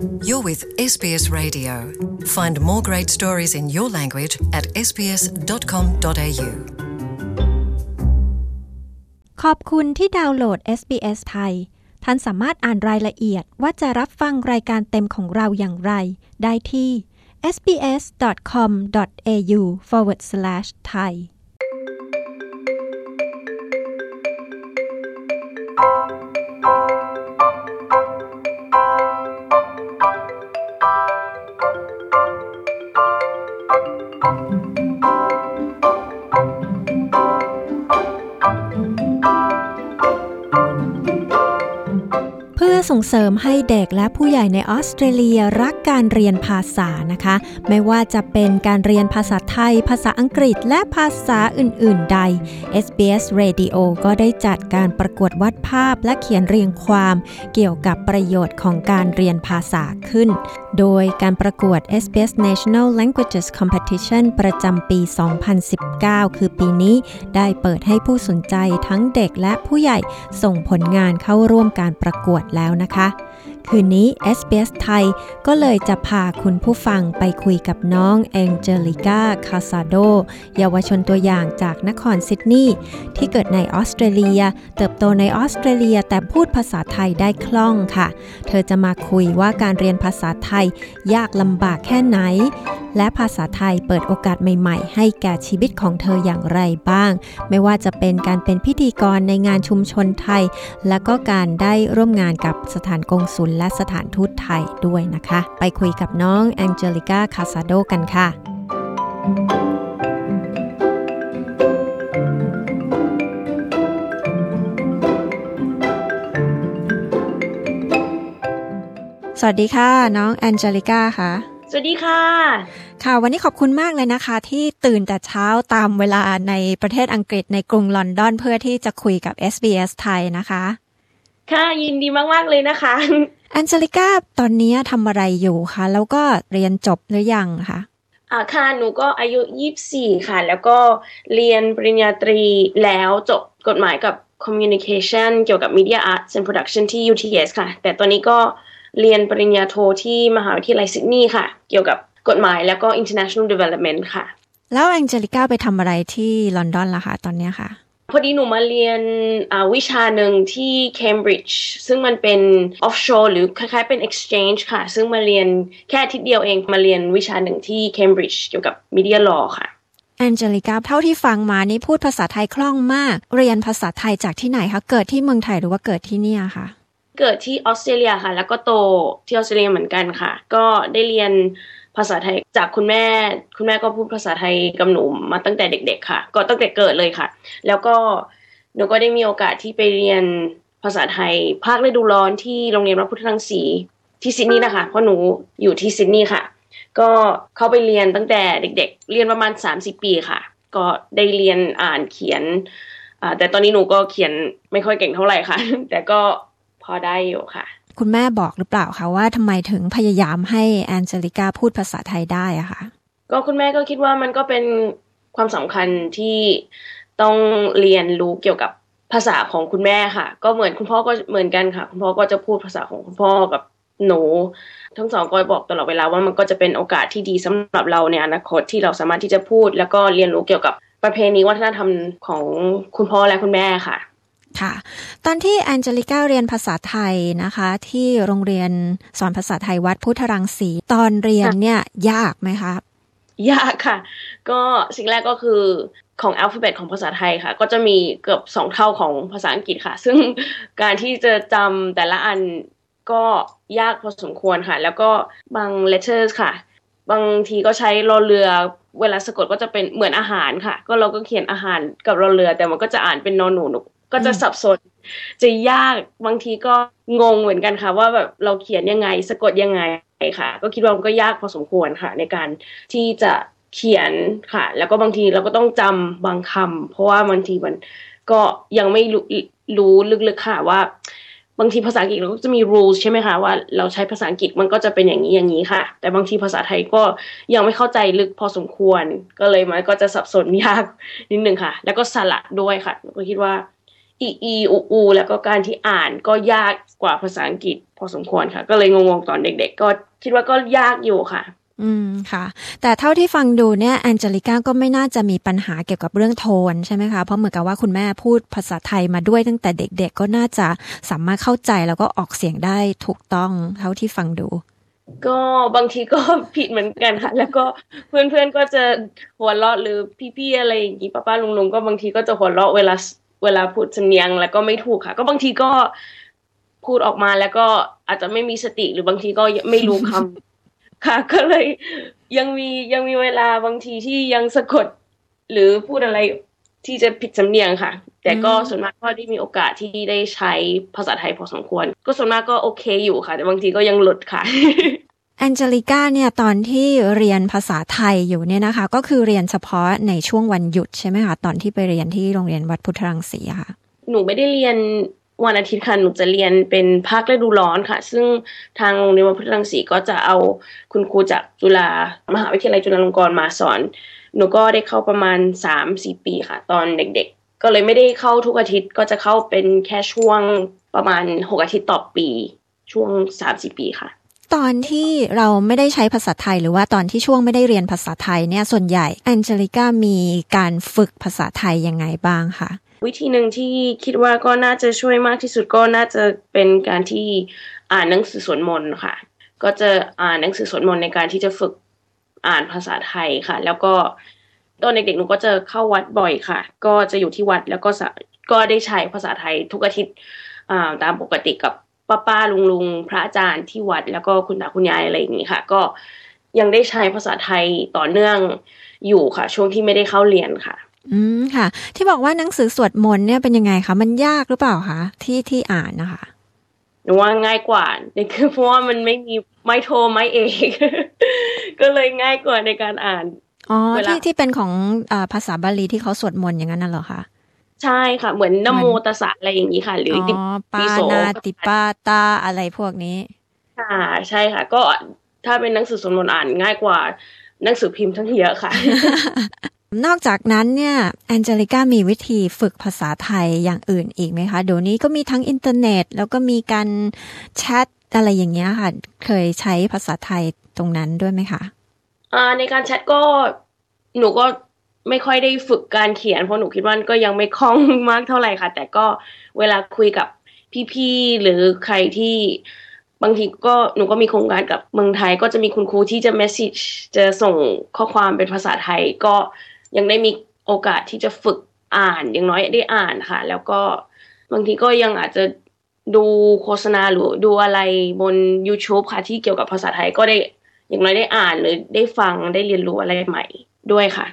You're with SBS Radio. Find more great stories in your language at sbs.com.au. ขอบคุณที่ดาวน์โหลด SBS ไทย ท่านสามารถอ่านรายละเอียดว่าจะรับฟังรายการเต็มของเราอย่างไร ได้ที่ sbs.com.au/thai ส่งเสริมให้เด็กและผู้ใหญ่ในออสเตรเลียรักการเรียนภาษานะคะ ไม่ว่าจะเป็นการเรียนภาษาไทย ภาษาอังกฤษ และภาษาอื่น ๆ ใด SBS Radio ก็ได้จัดการประกวดวาดภาพและเขียนเรียงความเกี่ยวกับประโยชน์ของการเรียนภาษาขึ้น โดยการประกวด SBS National Languages Competition ประจำปี 2019 คือปีนี้ได้เปิดให้ผู้สนใจทั้งเด็กและผู้ใหญ่ส่งผลงานเข้าร่วมการประกวดแล้วนะคะ คืนนี้ SBS ไทยก็เลยจะพาคุณผู้ฟังไปคุยกับน้องแองเจลิก้าคาซาโดเยาวชนตัวอย่างจากนครซิดนีย์ที่เกิดในออสเตรเลีย เติบโตในออสเตรเลียแต่พูดภาษาไทยได้คล่องค่ะ เธอจะมาคุยว่าการเรียนภาษาไทยยากลำบากแค่ไหน และภาษาไทยเปิดโอกาสใหม่ ๆ ให้แก่ชีวิตของเธออย่างไรบ้าง ไม่ว่าจะเป็นการเป็นพิธีกรในงานชุมชนไทย และก็การได้ร่วมงานกับสถานกงสุลและสถานทูตไทยด้วยนะคะ ไปคุยกับน้องแองเจลิก้าคาซาโดกันค่ะ สวัสดีค่ะ น้องแองเจลิก้าค่ะสวัสดีค่ะ ค่ะ วันนี้ขอบคุณมากเลยนะคะ ที่ตื่นแต่เช้าตามเวลาในประเทศอังกฤษในกรุงลอนดอนเพื่อที่จะคุยกับ SBS ไทยนะคะ ค่ะยินดีมาก ๆ เลยนะคะ แอนเจลิก้าตอนนี้ทำอะไรอยู่คะแล้วก็เรียนจบหรือยังคะอ่าค่ะหนูก็อายุ24ค่ะ แล้วก็เรียนปริญญาตรีแล้วจบกฎหมายกับ Communication เกี่ยวกับ Media Arts and Production ที่ UTS ค่ะ แต่ตอนนี้ก็เรียนปริญญาโทที่มหาวิทยาลัยซิดนีย์ค่ะ เกี่ยวกับกฎหมายแล้วก็ International Development ค่ะ แล้วแองเจลิก้าไปทำอะไรที่ลอนดอนล่ะคะตอนเนี้ยค่ะ พอดีหนูมาเรียนวิชาหนึ่งที่ Cambridge ซึ่งมันเป็น offshore หรือคล้ายๆเป็น exchange ค่ะ ซึ่งมาเรียนแค่ทิศเดียวเองมาเรียนวิชาหนึ่งที่ Cambridge เกี่ยวกับ media law ค่ะแองเจลิก้าเท่าที่ฟังมานี่พูดภาษาไทยคล่องมาก เรียนภาษาไทยจากที่ไหนคะ เกิดที่เมืองไทยหรือว่าเกิดที่เนี่ยคะ เกิดที่ออสเตรเลียค่ะ แล้วก็โตที่ออสเตรเลียเหมือนกันค่ะ ก็ได้เรียนภาษาไทยจากคุณแม่ คุณแม่ก็พูดภาษาไทยกับหนูมาตั้งแต่เด็ก ๆ ค่ะ ก็ตั้งแต่เกิดเลยค่ะ แล้วก็หนูก็ได้มีโอกาสที่ไปเรียนภาษาไทย ภาคฤดูร้อนที่โรงเรียนพระพุทธรังสีที่ซิดนีย์นะคะ เพราะหนูอยู่ที่ซิดนีย์ค่ะ ก็เข้าไปเรียนตั้งแต่เด็ก ๆ เรียนประมาณ 30 ปีค่ะ ก็ได้เรียนอ่านเขียนแต่ตอนนี้หนูก็เขียนไม่ค่อยเก่งเท่าไหร่ค่ะ แต่ก็ อได้อยู่ค่ะ คุณแม่บอกหรือเปล่าคะว่าทำไมถึงพยายามให้แองเจลิก้าพูดภาษาไทยได้อะคะก็คุณแม่ก็คิดว่ามันก็เป็นความสำคัญที่ต้องเรียนรู้เกี่ยวกับภาษาของคุณแม่ค่ะ ก็เหมือนคุณพ่อก็เหมือนกันค่ะ คุณพ่อก็จะพูดภาษาของคุณพ่อกับหนูทั้งสองก็บอกตลอดเวลาว่ามันก็จะเป็นโอกาสที่ดีสำหรับเราในอนาคตที่เราสามารถที่จะพูด แล้วก็เรียนรู้เกี่ยวกับประเพณีวัฒนธรรมของคุณพ่อและคุณแม่ค่ะ ค่ะ ตอนที่แองเจลิก้าเรียนภาษาไทยนะคะ ที่โรงเรียนสอนภาษาไทยวัดพุทธรังสีตอนเรียนเนี่ยยากไหมคะยากค่ะ ก็สิ่งแรกก็คือของอัลฟาเบตของภาษาไทยค่ะ ก็จะมีเกือบสองเท่าของภาษาอังกฤษค่ะ ซึ่งการที่จะจำแต่ละอันก็ยากพอสมควรค่ะ แล้วก็บาง letters ค่ะ บางทีก็ใช้รอเรือเวลาสะกดก็จะเป็นเหมือนอาหารค่ะ ก็เราก็เขียนอาหารกับรอเรือ แต่มันก็จะอ่านเป็นนอนหนู ก็จะสับสน จะยากบางทีก็งงเหมือนกันค่ะ ว่าแบบเราเขียนยังไงสะกดยังไงค่ะ ก็คิดว่ามันก็ยากพอสมควรค่ะ ในการที่จะเขียนค่ะ แล้วก็บางทีเราก็ต้องจำบางคำเพราะว่าบางทีมันก็ยังไม่รู้รู้ลึกๆค่ะว่า บางทีภาษาอังกฤษเราก็จะมี rules ใช่ไหมคะว่าเราใช้ภาษาอังกฤษมันก็จะเป็นอย่างนี้อย่างนี้ค่ะ แต่บางทีภาษาไทยก็ยังไม่เข้าใจลึกพอสมควร ก็เลยมันก็จะสับสนยากนิดนึงค่ะ แล้วก็สระด้วยค่ะก็คิดว่า อีอีอูอูแล้วก็การที่อ่านก็ยากกว่าภาษาอังกฤษ พอสมควรค่ะ ก็เลยงงๆตอนเด็ก ๆ ก็คิดว่าก็ยากอยู่ค่ะ อืมค่ะ แต่เท่าที่ฟังดูเนี่ยแอนเจลิก้าก็ไม่น่าจะมีปัญหาเกี่ยวกับเรื่องโทนใช่ไหมคะเพราะเหมือนกับว่าคุณแม่พูดภาษาไทยมาด้วยตั้งแต่เด็ก ๆ ก็น่าจะสามารถเข้าใจแล้วก็ออกเสียงได้ถูกต้องเท่าที่ฟังดูก็บางทีก็ผิดเหมือนกันค่ะ แล้วก็เพื่อนๆก็จะหัวเราะหรือพี่ๆอะไรอย่างนี้ป้าๆลุงๆก็บางทีก็จะหัวเราะเวลา เวลาพูดสำเนียงแล้วก็ไม่ถูกค่ะ ก็บางทีก็พูดออกมาแล้วก็อาจจะไม่มีสติหรือบางทีก็ไม่รู้คำค่ะ ก็เลยยังมียังมีเวลาบางทีที่ยังสะกด หรือพูดอะไรที่จะผิดสำเนียงค่ะ แต่ก็ส่วนมากก็ได้มีโอกาสที่ได้ใช้ภาษาไทยพอสมควร ก็ส่วนมากก็โอเคอยู่ค่ะ แต่บางทีก็ยังหลุดค่ะ แองเจลิก้าเนี่ยตอนที่เรียนภาษาไทยอยู่เนี่ยนะคะ ก็คือเรียนเฉพาะในช่วงวันหยุดใช่ไหมคะตอนที่ไปเรียนที่โรงเรียนวัดพุทธรังสีค่ะ หนูไม่ได้เรียนวันอาทิตย์ค่ะหนูจะเรียนเป็นภาคฤดูร้อนค่ะ ซึ่งทางโรงเรียนวัดพุทธรังสีก็จะเอาคุณครูจากจุฬามหาวิทยาลัยจุฬาลงกรณ์มาสอน หนูก็ได้เข้าประมาณสามสี่ปีค่ะ ตอนเด็กๆ ก็เลยไม่ได้เข้าทุกอาทิตย์ก็จะเข้าเป็นแค่ช่วงประมาณหกอาทิตย์ต่อปี ช่วงสามสี่ปีค่ะ ตอนที่เราไม่ได้ใช้ภาษาไทย หรือว่าตอนที่ช่วงไม่ได้เรียนภาษาไทยเนี่ยส่วนใหญ่แองเจลิก้ามีการฝึกภาษาไทยยังไงบ้างคะวิธีหนึ่งที่คิดว่าก็น่าจะช่วยมากที่สุดก็น่าจะเป็นการที่อ่านหนังสือสวดมนต์ค่ะ ก็จะอ่านหนังสือสวดมนต์ในการที่จะฝึกอ่านภาษาไทยค่ะ แล้วก็ตอนเด็กๆหนูก็จะเข้าวัดบ่อยค่ะ ก็จะอยู่ที่วัดแล้วก็ก็ได้ใช้ภาษาไทยทุกอาทิตย์ตามปกติกับ ป้าป้าลุงลุงพระอาจารย์ที่วัด แล้วก็คุณตาคุณยายอะไรอย่างนี้ค่ะ ก็ยังได้ใช้ภาษาไทยต่อเนื่องอยู่ค่ะ ช่วงที่ไม่ได้เข้าเรียนค่ะ อืมค่ะ ที่บอกว่าหนังสือสวดมนต์เนี่ยเป็นยังไงคะมันยากหรือเปล่าคะที่ที่อ่านนะคะหนูว่าง่ายกว่านี่คือเพราะว่ามันไม่มีไม้โทไม้เอกก็เลยง่ายกว่าในการอ่านอ๋อที่ที่เป็นของอภาษาบาลีที่เขาสวดมนต์อย่างนั้นน่ะเหรอคะ ใช่ค่ะ เหมือนนโมตัสสะอะไรอย่างนี้ค่ะ หรือออปานาติปาตาอะไรพวกนี้ ค่ะ ใช่ค่ะ ก็ถ้าเป็นหนังสือสวดมนต์อ่านง่ายกว่าหนังสือพิมพ์ทั้งเยอะค่ะ นอกจากนั้นเนี่ยแอนเจลิก้ามีวิธีฝึกภาษาไทยอย่างอื่นอีกไหมคะ เดี๋ยวนี้ก็มีทั้งอินเทอร์เน็ต แล้วก็มีการแชทอะไรอย่างเงี้ยค่ะ เคยใช้ภาษาไทยตรงนั้นด้วยไหมคะอ่าในการแชทก็หนูก็ ไม่ค่อยได้ฝึกการเขียนเพราะหนูคิดว่าก็ยังไม่คล่องมากเท่าไหร่ค่ะ แต่ก็เวลาคุยกับพี่ๆหรือใครที่บางทีก็หนูก็มีโครงการกับเมืองไทย ก็จะมีคุณครูที่จะเมสซิจจะส่งข้อความเป็นภาษาไทย ก็ยังได้มีโอกาสที่จะฝึกอ่านอย่างน้อยได้อ่านค่ะ แล้วก็บางทีก็ยังอาจจะดูโฆษณาหรือดูอะไรบน YouTube ค่ะ ที่เกี่ยวกับภาษาไทยก็ได้อย่างน้อยได้อ่านหรือได้ฟังได้เรียนรู้อะไรใหม่ด้วยค่ะ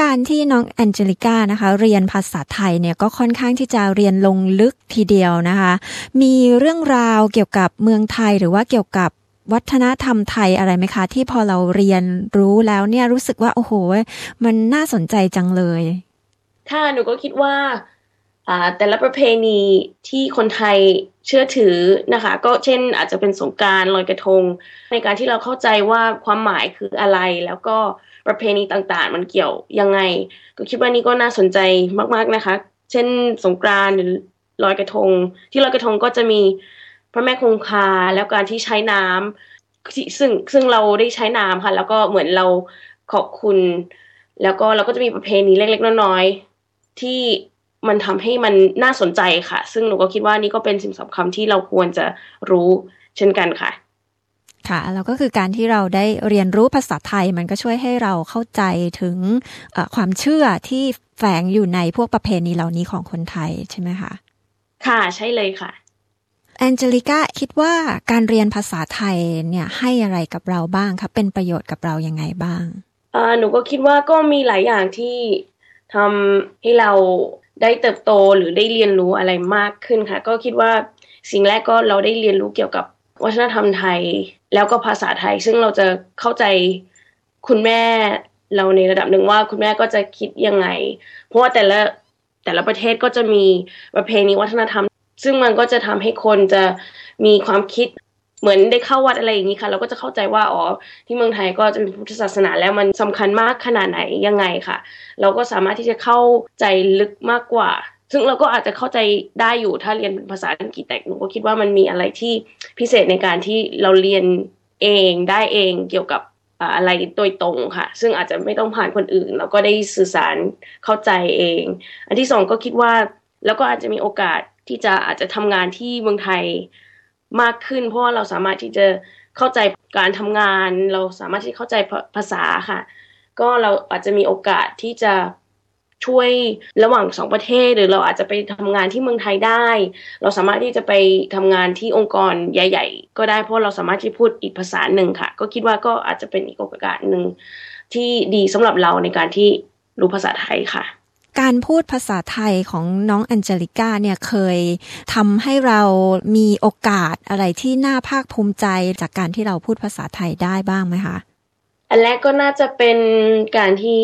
การที่น้องแอนเจลิก้านะคะ เรียนภาษาไทยเนี่ยก็ค่อนข้างที่จะเรียนลงลึกทีเดียวนะคะ มีเรื่องราวเกี่ยวกับเมืองไทยหรือว่าเกี่ยวกับวัฒนธรรมไทยอะไรไหมคะ ที่พอเราเรียนรู้แล้วเนี่ยรู้สึกว่า โอ้โห มันน่าสนใจจังเลย ค่ะหนูก็คิดว่าอ่า แต่ละประเพณีที่คนไทยเชื่อถือนะคะ ก็เช่นอาจจะเป็นสงการลอยกระทง ในการที่เราเข้าใจว่าความหมายคืออะไร แล้วก็ประเพณีต่างๆ มันเกี่ยวยังไง ก็คิดว่านี่ก็น่าสนใจมาก ๆนะคะ เช่นสงกานต์หรือลอยกระทง ที่ลอยกระทงก็จะมีพระแม่คงคาแล้วการที่ใช้น้ำซึ่งซึ่งเราได้ใช้น้ำค่ะ แล้วก็เหมือนเราขอบคุณ แล้วก็เราก็จะมีประเพณีเล็กๆน้อยๆที่ มันทำให้มันน่าสนใจค่ะ ซึ่งหนูก็คิดว่านี่ก็เป็นสิ่งสำคัญที่เราควรจะรู้เช่นกันค่ะ ค่ะแล้วก็คือการที่เราได้เรียนรู้ภาษาไทยมันก็ช่วยให้เราเข้าใจถึงความเชื่อที่แฝงอยู่ในพวกประเพณีเหล่านี้ของคนไทยใช่ไหมคะค่ะใช่เลยค่ะแองเจลิก้าคิดว่าการเรียนภาษาไทยเนี่ยให้อะไรกับเราบ้างคะเป็นประโยชน์กับเรายังไงบ้างอ่าหนูก็คิดว่าก็มีหลายอย่างที่ทำให้เรา ได้เติบโตหรือได้เรียนรู้อะไรมากขึ้นค่ะ ก็คิดว่าสิ่งแรกก็เราได้เรียนรู้เกี่ยวกับวัฒนธรรมไทย แล้วก็ภาษาไทย ซึ่งเราจะเข้าใจคุณแม่เราในระดับหนึ่งว่าคุณแม่ก็จะคิดยังไง เพราะว่าแต่ละแต่ละประเทศก็จะมีประเพณีวัฒนธรรม ซึ่งมันก็จะทำให้คนจะมีความคิด เหมือนได้เข้าวัดอะไรอย่างนี้ค่ะ เราก็จะเข้าใจว่าอ๋อที่เมืองไทยก็จะเป็นพุทธศาสนาแล้วมันสำคัญมากขนาดไหนยังไงค่ะ เราก็สามารถที่จะเข้าใจลึกมากกว่า ซึ่งเราก็อาจจะเข้าใจได้อยู่ถ้าเรียนภาษาอังกฤษแต่หนูก็คิดว่ามันมีอะไรที่พิเศษในการที่เราเรียนเองได้เองเกี่ยวกับอะไรโดยตรงค่ะ ซึ่งอาจจะไม่ต้องผ่านคนอื่น แล้วก็ได้สื่อสารเข้าใจเอง อันที่สองก็คิดว่าแล้วก็อาจจะมีโอกาสที่จะอาจจะทำงานที่เมืองไทย มากขึ้น เพราะว่าเราสามารถที่จะเข้าใจการทำงาน เราสามารถที่เข้าใจภาษาค่ะ ก็เราอาจจะมีโอกาสที่จะช่วยระหว่างสองประเทศ หรือเราอาจจะไปทำงานที่เมืองไทยได้ เราสามารถที่จะไปทำงานที่องค์กรใหญ่ ๆ ก็ได้เพราะเราสามารถที่พูดอีกภาษาหนึ่งค่ะ ก็คิดว่าก็อาจจะเป็นอีกโอกาสหนึ่งที่ดีสำหรับเราในการที่รู้ภาษาไทยค่ะ การพูดภาษาไทยของน้องอัญเจลิก้าเนี่ยเคยทำให้เรามีโอกาสอะไรที่น่าภาคภูมิใจจากการที่เราพูดภาษาไทยได้บ้างไหมคะ อันแรกก็น่าจะเป็นการที่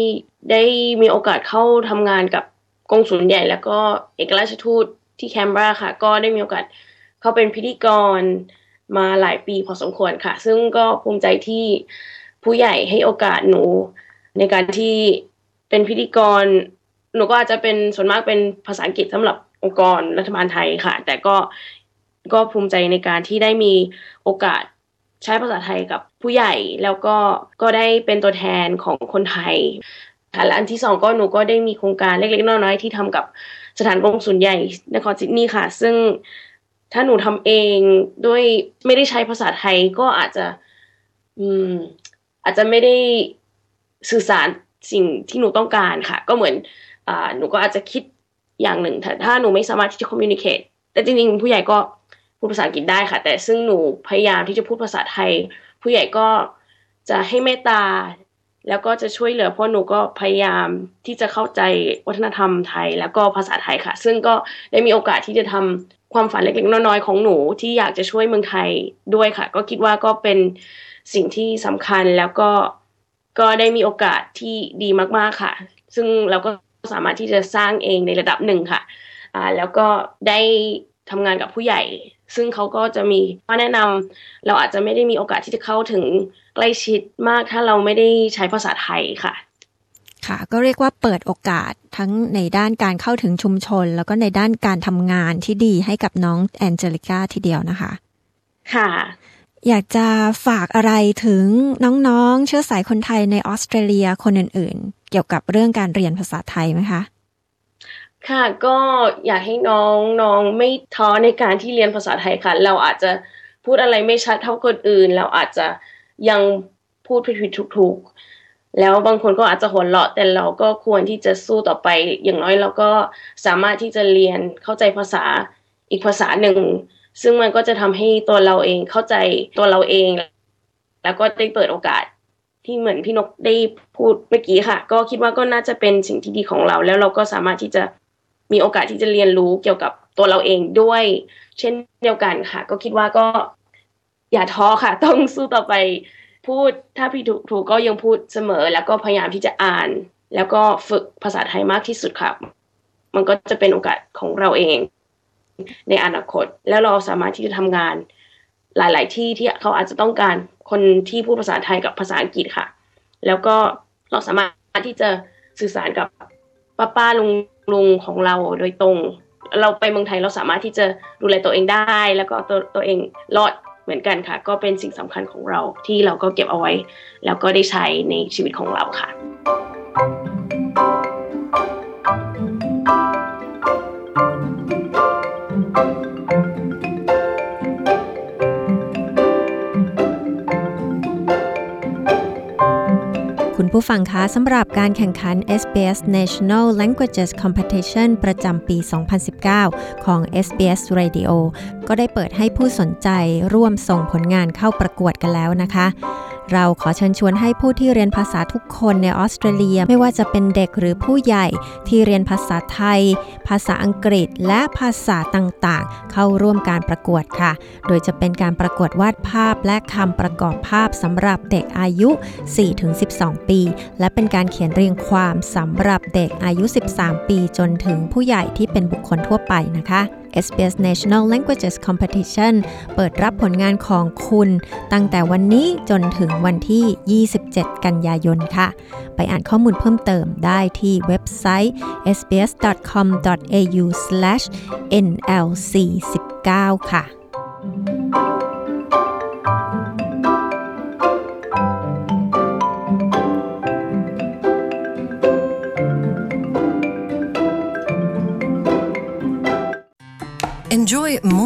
ได้มีโอกาสเข้าทำงานกับกองสุลใหญ่ แล้วก็เอกราชทูตที่แคนเบราค่ะ ก็ได้มีโอกาสเข้าเป็นพิธีกรมาหลายปีพอสมควรค่ะ ซึ่งก็ภูมิใจที่ผู้ใหญ่ให้โอกาสหนู ในการที่เป็นพิธีกร หนูก็อาจจะเป็นส่วนมากเป็นภาษาอังกฤษสำหรับองค์กรรัฐบาลไทยค่ะ แต่ก็ก็ภูมิใจในการที่ได้มีโอกาสใช้ภาษาไทยกับผู้ใหญ่แล้วก็ก็ได้เป็นตัวแทนของคนไทยค่ะและอันที่สองก็หนูก็ได้มีโครงการเล็กๆน้อยๆที่ทำกับสถานกงสุลใหญ่นครซิดนีย์ค่ะ ซึ่งถ้าหนูทำเองด้วยไม่ได้ใช้ภาษาไทยก็อาจจะ อืม อาจจะไม่ได้สื่อสารสิ่งที่หนูต้องการค่ะ ก็เหมือน หนูก็อาจจะคิดอย่างหนึ่งถ้าถ้าหนูไม่สามารถที่จะ communicate แต่จริงๆ ผู้ใหญ่ก็พูดภาษาอังกฤษได้ค่ะ แต่ซึ่งหนูพยายามที่จะพูดภาษาไทย ผู้ใหญ่ก็จะให้เมตตา แล้วก็จะช่วยเหลือเพราะหนูก็พยายามที่จะเข้าใจวัฒนธรรมไทยแล้วก็ภาษาไทยค่ะ ซึ่งก็ได้มีโอกาสที่จะทำความฝันเล็กๆน้อยๆของหนูที่อยากจะช่วยเมืองไทยด้วยค่ะ ก็คิดว่าก็เป็นสิ่งที่สำคัญแล้วก็ก็ได้มีโอกาสที่ดีมากๆค่ะ ซึ่งเราก็ สามารถที่จะสร้างเองในระดับหนึ่งค่ะอ่าแล้วก็ได้ทำงานกับผู้ใหญ่ ซึ่งเขาก็จะมีข้อแนะนำเราอาจจะไม่ได้มีโอกาสที่จะเข้าถึงใกล้ชิดมากถ้าเราไม่ได้ใช้ภาษาไทยค่ะ ค่ะ ก็เรียกว่าเปิดโอกาสทั้งในด้านการเข้าถึงชุมชน แล้วก็ในด้านการทำงานที่ดีให้กับน้องแอนเจลิก้าทีเดียวนะคะ ค่ะ อยากจะฝากอะไรถึงน้องๆ เชื้อสายคนไทยในออสเตรเลียคนอื่นๆ เกี่ยวกับเรื่องการเรียนภาษาไทยไหมคะ ค่ะก็อยากให้น้องน้องไม่ท้อในการที่เรียนภาษาไทยค่ะ เราอาจจะพูดอะไรไม่ชัดเท่าคนอื่น เราอาจจะยังพูดผิดๆถูกๆ แล้วบางคนก็อาจจะหัวเราะแต่เราก็ควรที่จะสู้ต่อไป อย่างน้อยเราก็สามารถที่จะเรียนเข้าใจภาษาอีกภาษาหนึ่ง ซึ่งมันก็จะทำให้ตัวเราเองเข้าใจตัวเราเอง แล้วก็ได้เปิดโอกาสที่เหมือนพี่นกได้พูดเมื่อกี้ค่ะ ก็คิดว่าก็น่าจะเป็นสิ่งที่ดีของเรา แล้วเราก็สามารถที่จะมีโอกาสที่จะเรียนรู้เกี่ยวกับตัวเราเองด้วย เช่นเดียวกันค่ะ ก็คิดว่าก็อย่าท้อค่ะ ต้องสู้ต่อไปพูดถ้าพี่ถูกถูกก็ยังพูดเสมอ แล้วก็พยายามที่จะอ่าน แล้วก็ฝึกภาษาไทยมากที่สุดค่ะ มันก็จะเป็นโอกาสของเราเอง ในอนาคต แล้วเราสามารถที่จะทำงานหลาย ๆ ที่ที่เขาอาจจะต้องการคนที่พูดภาษาไทยกับภาษาอังกฤษค่ะ แล้วก็เราสามารถที่จะสื่อสารกับป้าป้าลุงลุงของเราโดยตรง เราไปเมืองไทยเราสามารถที่จะดูแลตัวเองได้ แล้วก็ตัวตัวเองรอดเหมือนกันค่ะ ก็เป็นสิ่งสำคัญของเราที่เราก็เก็บเอาไว้ แล้วก็ได้ใช้ในชีวิตของเราค่ะ คุณผู้ฟังคะสำหรับการแข่งขัน SBS National Languages Competition ประจำปี 2019 ของ SBS Radio ก็ได้เปิดให้ผู้สนใจร่วมส่งผลงานเข้าประกวดกันแล้วนะคะ เราขอเชิญชวนให้ผู้ที่เรียนภาษาทุกคนในออสเตรเลียไม่ว่าจะเป็นเด็กหรือผู้ใหญ่ที่เรียนภาษาไทย ภาษาอังกฤษและภาษาต่างๆ เข้าร่วมการประกวดค่ะ โดยจะเป็นการประกวดวาดภาพและคำประกอบภาพสำหรับเด็กอายุ 4-12 ปี และเป็นการเขียนเรียงความสำหรับเด็กอายุ 13 ปีจนถึงผู้ใหญ่ที่เป็นบุคคลทั่วไปนะคะ SBS National Languages Competition เปิดรับผลงานของคุณ ตั้งแต่วันนี้จนถึงวันที่ 27 กันยายนค่ะ ไปอ่านข้อมูลเพิ่มเติมได้ที่เว็บไซต์ sbs.com.au/nlc19 ค่ะ